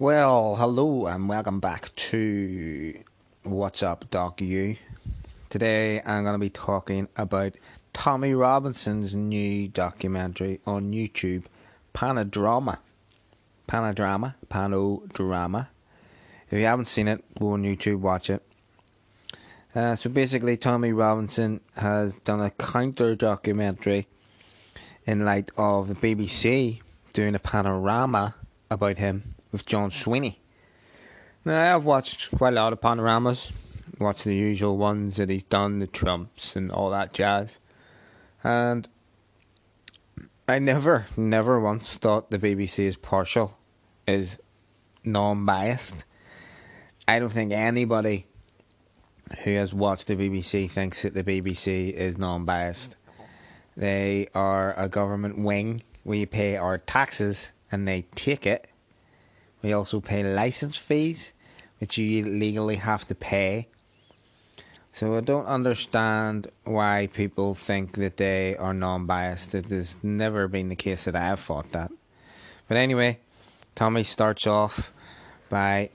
Well, hello and welcome back to What's Up, Doc You. Today I'm going to be talking about Tommy Robinson's new documentary on YouTube, Panodrama. Panodrama, Panodrama. If you haven't seen it, go on YouTube, watch it. Uh, so basically, Tommy Robinson has done a counter documentary in light of the BBC doing a panorama about him with John Sweeney. Now, I've watched quite a lot of panoramas, watched the usual ones that he's done, the Trumps and all that jazz. And I never, never once thought the BBC is partial, is non biased. I don't think anybody who has watched the BBC thinks that the BBC is non biased. They are a government wing. We pay our taxes and they take it. We also pay license fees, which you legally have to pay. So I don't understand why people think that they are non-biased. It has never been the case that I have thought that. But anyway, Tommy starts off by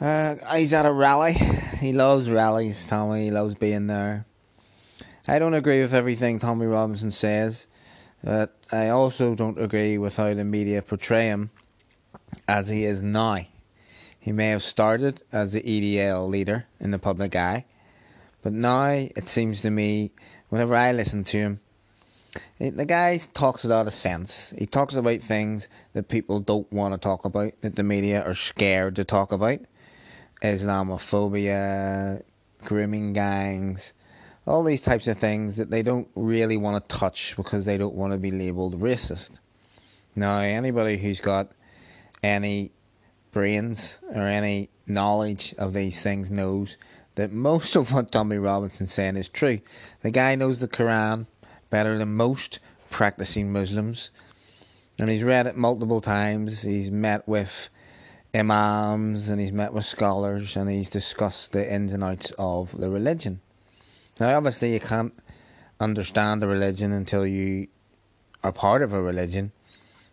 uh, he's at a rally. He loves rallies, Tommy. He loves being there. I don't agree with everything Tommy Robinson says, but I also don't agree with how the media portray him as he is now. He may have started as the EDL leader in the public eye, but now it seems to me, whenever I listen to him, the guy talks a lot of sense. He talks about things that people don't want to talk about, that the media are scared to talk about. Islamophobia, grooming gangs, all these types of things that they don't really want to touch because they don't want to be labelled racist. Now, anybody who's got any brains or any knowledge of these things knows that most of what Tommy Robinson's saying is true. The guy knows the Quran better than most practicing Muslims, and he's read it multiple times. He's met with imams and he's met with scholars and he's discussed the ins and outs of the religion. Now, obviously, you can't understand a religion until you are part of a religion,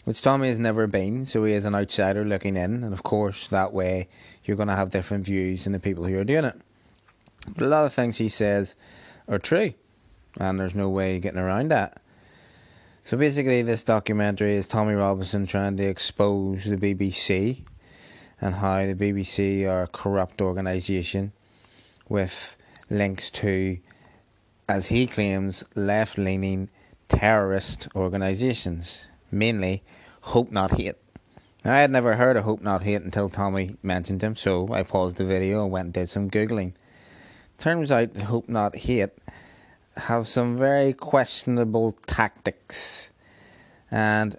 which Tommy has never been, so he is an outsider looking in, and of course, that way you're going to have different views than the people who are doing it. But a lot of things he says are true, and there's no way getting around that. So basically, this documentary is Tommy Robinson trying to expose the BBC and how the BBC are a corrupt organisation with links to as he claims, left leaning terrorist organisations, mainly Hope Not Hate. I had never heard of Hope Not Hate until Tommy mentioned him, so I paused the video and went and did some Googling. Turns out Hope Not Hate have some very questionable tactics, and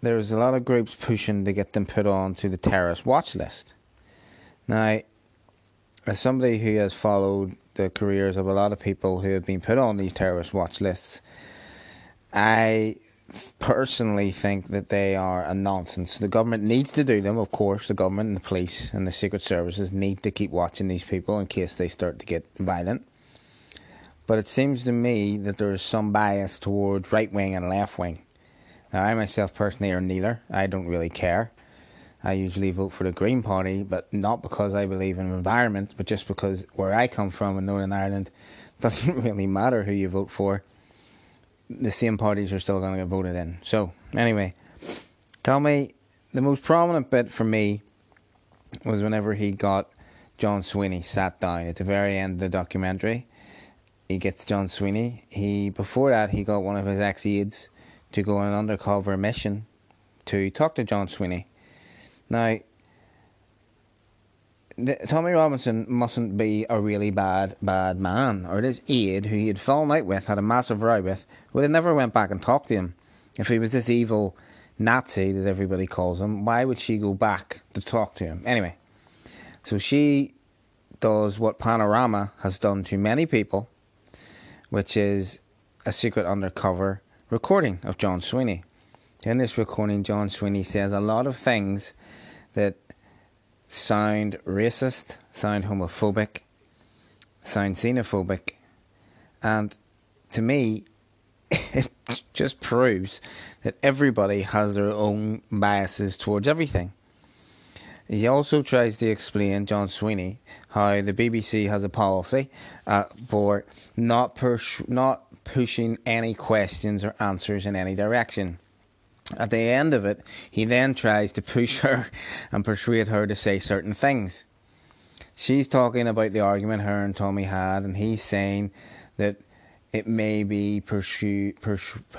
there's a lot of groups pushing to get them put on to the terrorist watch list. Now, as somebody who has followed the careers of a lot of people who have been put on these terrorist watch lists. I personally think that they are a nonsense. The government needs to do them, of course. The government and the police and the secret services need to keep watching these people in case they start to get violent. But it seems to me that there is some bias towards right wing and left wing. Now, I myself personally are neither. I don't really care. I usually vote for the Green Party, but not because I believe in environment, but just because where I come from in Northern Ireland, doesn't really matter who you vote for. The same parties are still going to get voted in. So, anyway, tell me the most prominent bit for me was whenever he got John Sweeney sat down at the very end of the documentary. He gets John Sweeney. He before that he got one of his ex aides to go on an undercover mission to talk to John Sweeney now, the, Tommy Robinson mustn't be a really bad, bad man, or this aide who he had fallen out with, had a massive row with, would have never went back and talked to him. If he was this evil Nazi that everybody calls him, why would she go back to talk to him? Anyway, so she does what Panorama has done to many people, which is a secret undercover recording of John Sweeney. In this recording, John Sweeney says a lot of things that sound racist, sound homophobic, sound xenophobic, and to me, it just proves that everybody has their own biases towards everything. He also tries to explain, John Sweeney, how the BBC has a policy uh, for not, not pushing any questions or answers in any direction. At the end of it, he then tries to push her and persuade her to say certain things. She's talking about the argument her and Tommy had, and he's saying that it may be pursue,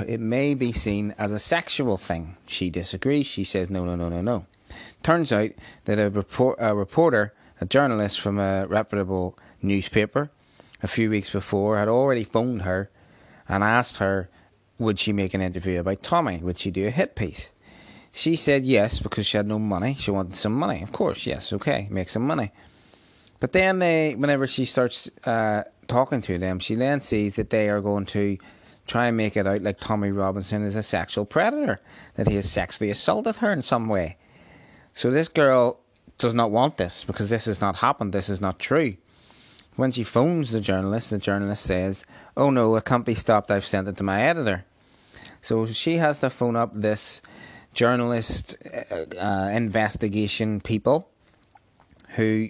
it may be seen as a sexual thing. She disagrees. She says no, no, no, no, no. Turns out that a, report, a reporter, a journalist from a reputable newspaper, a few weeks before had already phoned her and asked her would she make an interview about Tommy? Would she do a hit piece? She said yes because she had no money. She wanted some money. Of course, yes, okay, make some money. But then they, whenever she starts uh, talking to them, she then sees that they are going to try and make it out like Tommy Robinson is a sexual predator, that he has sexually assaulted her in some way. So this girl does not want this because this has not happened. This is not true. When she phones the journalist, the journalist says, Oh no, it can't be stopped. I've sent it to my editor. So she has to phone up this journalist uh, uh, investigation people who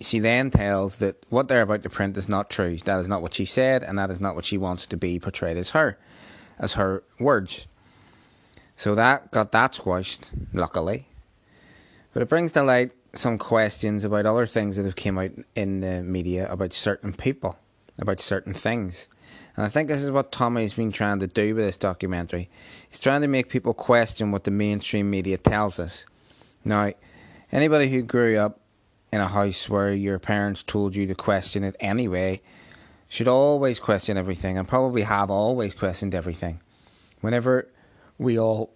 she then tells that what they're about to print is not true. That is not what she said, and that is not what she wants to be portrayed as her, as her words. So that got that squashed, luckily. But it brings to light some questions about other things that have come out in the media about certain people, about certain things. And I think this is what Tommy's been trying to do with this documentary. He's trying to make people question what the mainstream media tells us. Now, anybody who grew up in a house where your parents told you to question it anyway should always question everything and probably have always questioned everything. Whenever we all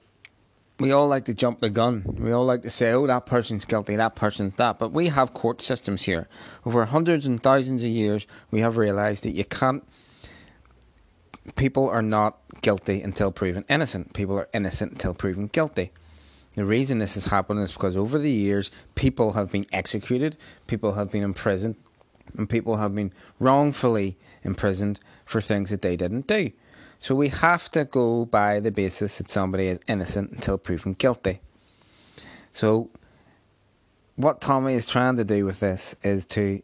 we all like to jump the gun. We all like to say, oh, that person's guilty, that person's that. But we have court systems here. Over hundreds and thousands of years, we have realised that you can't. People are not guilty until proven innocent. People are innocent until proven guilty. The reason this has happened is because over the years, people have been executed, people have been imprisoned, and people have been wrongfully imprisoned for things that they didn't do. So we have to go by the basis that somebody is innocent until proven guilty. So, what Tommy is trying to do with this is to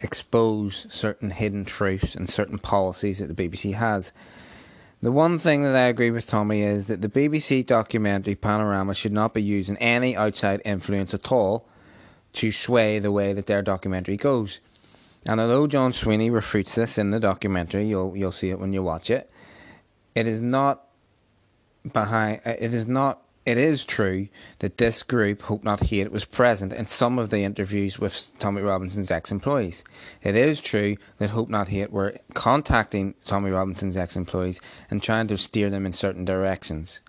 expose certain hidden truths and certain policies that the BBC has. The one thing that I agree with Tommy is that the BBC documentary Panorama should not be using any outside influence at all to sway the way that their documentary goes. And although John Sweeney refutes this in the documentary, you'll you'll see it when you watch it. It is not behind. Uh, it is not it is true that this group, Hope Not Hate, was present in some of the interviews with Tommy Robinson's ex employees. It is true that Hope Not Hate were contacting Tommy Robinson's ex employees and trying to steer them in certain directions.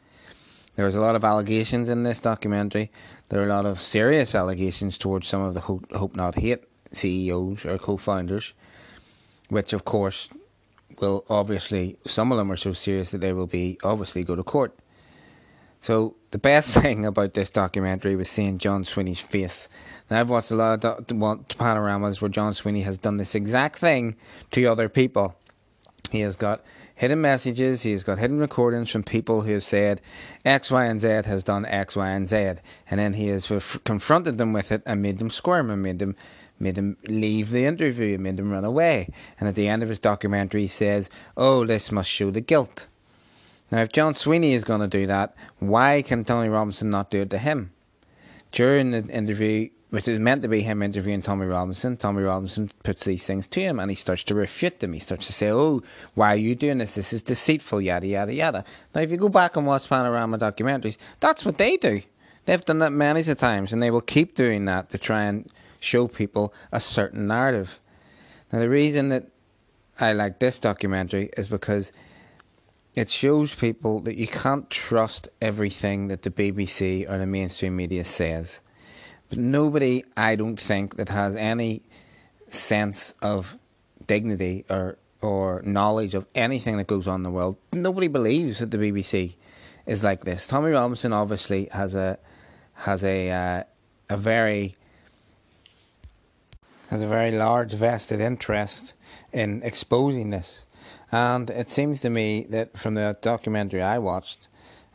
There was a lot of allegations in this documentary. There are a lot of serious allegations towards some of the Hope, Hope Not Hate CEOs or co founders, which, of course, will obviously, some of them are so serious that they will be obviously go to court. So the best thing about this documentary was seeing John Sweeney's face. Now I've watched a lot of do- panoramas where John Sweeney has done this exact thing to other people. He has got hidden messages, he has got hidden recordings from people who have said X, Y, and Z has done X, Y, and Z, and then he has f- confronted them with it and made them squirm and made them made him leave the interview made him run away. And at the end of his documentary, he says, "Oh, this must show the guilt." Now, if John Sweeney is going to do that, why can Tony Robinson not do it to him? During the interview, which is meant to be him interviewing Tommy Robinson, Tommy Robinson puts these things to him and he starts to refute them. He starts to say, Oh, why are you doing this? This is deceitful, yada, yada, yada. Now, if you go back and watch Panorama documentaries, that's what they do. They've done that many times and they will keep doing that to try and show people a certain narrative. Now, the reason that I like this documentary is because it shows people that you can't trust everything that the BBC or the mainstream media says. But nobody, I don't think, that has any sense of dignity or or knowledge of anything that goes on in the world, nobody believes that the BBC is like this. Tommy Robinson obviously has a has a uh, a very has a very large vested interest in exposing this And it seems to me that from the documentary I watched,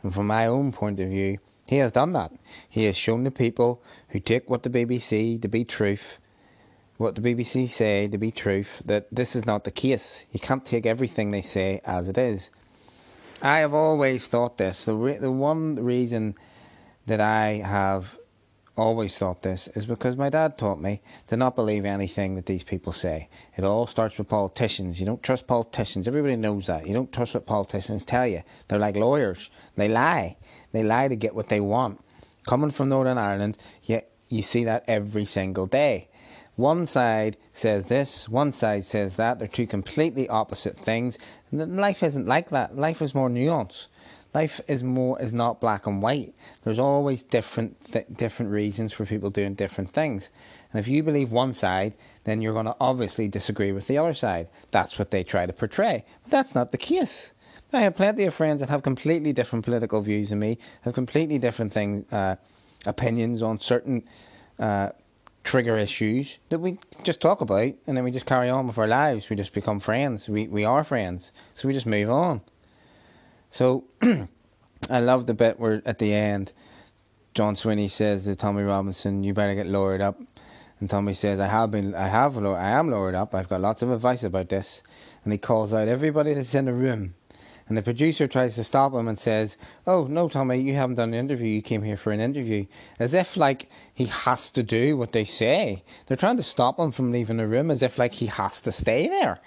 and from my own point of view, he has done that. He has shown the people who take what the BBC to be truth, what the BBC say to be truth, that this is not the case. You can't take everything they say as it is. I have always thought this. The, re- the one reason that I have always thought this is because my dad taught me to not believe anything that these people say. It all starts with politicians. You don't trust politicians. Everybody knows that. You don't trust what politicians tell you. They're like lawyers. They lie. They lie to get what they want. Coming from Northern Ireland, you, you see that every single day. One side says this, one side says that. They're two completely opposite things. Life isn't like that. Life is more nuanced. Life is more is not black and white. There's always different th- different reasons for people doing different things. And if you believe one side, then you're going to obviously disagree with the other side. That's what they try to portray. But that's not the case. I have plenty of friends that have completely different political views than me, have completely different things, uh, opinions on certain uh, trigger issues that we just talk about, and then we just carry on with our lives. We just become friends. We we are friends, so we just move on. So I love the bit where at the end, John Sweeney says to Tommy Robinson, "You better get lowered up." And Tommy says, "I have been, I have, I am lowered up. I've got lots of advice about this." And he calls out everybody that's in the room and the producer tries to stop him and says, Oh, no, Tommy, you haven't done an interview. You came here for an interview. As if, like, he has to do what they say. They're trying to stop him from leaving the room as if, like, he has to stay there.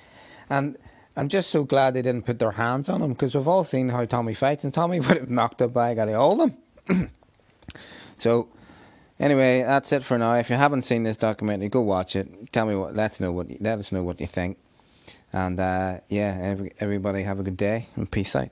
And I'm just so glad they didn't put their hands on him because we've all seen how Tommy fights, and Tommy would have knocked up by a guy hold him. so, anyway, that's it for now. If you haven't seen this documentary, go watch it. Tell me what. Let us know what. Let us know what you think. And uh, yeah, every, everybody have a good day and peace out.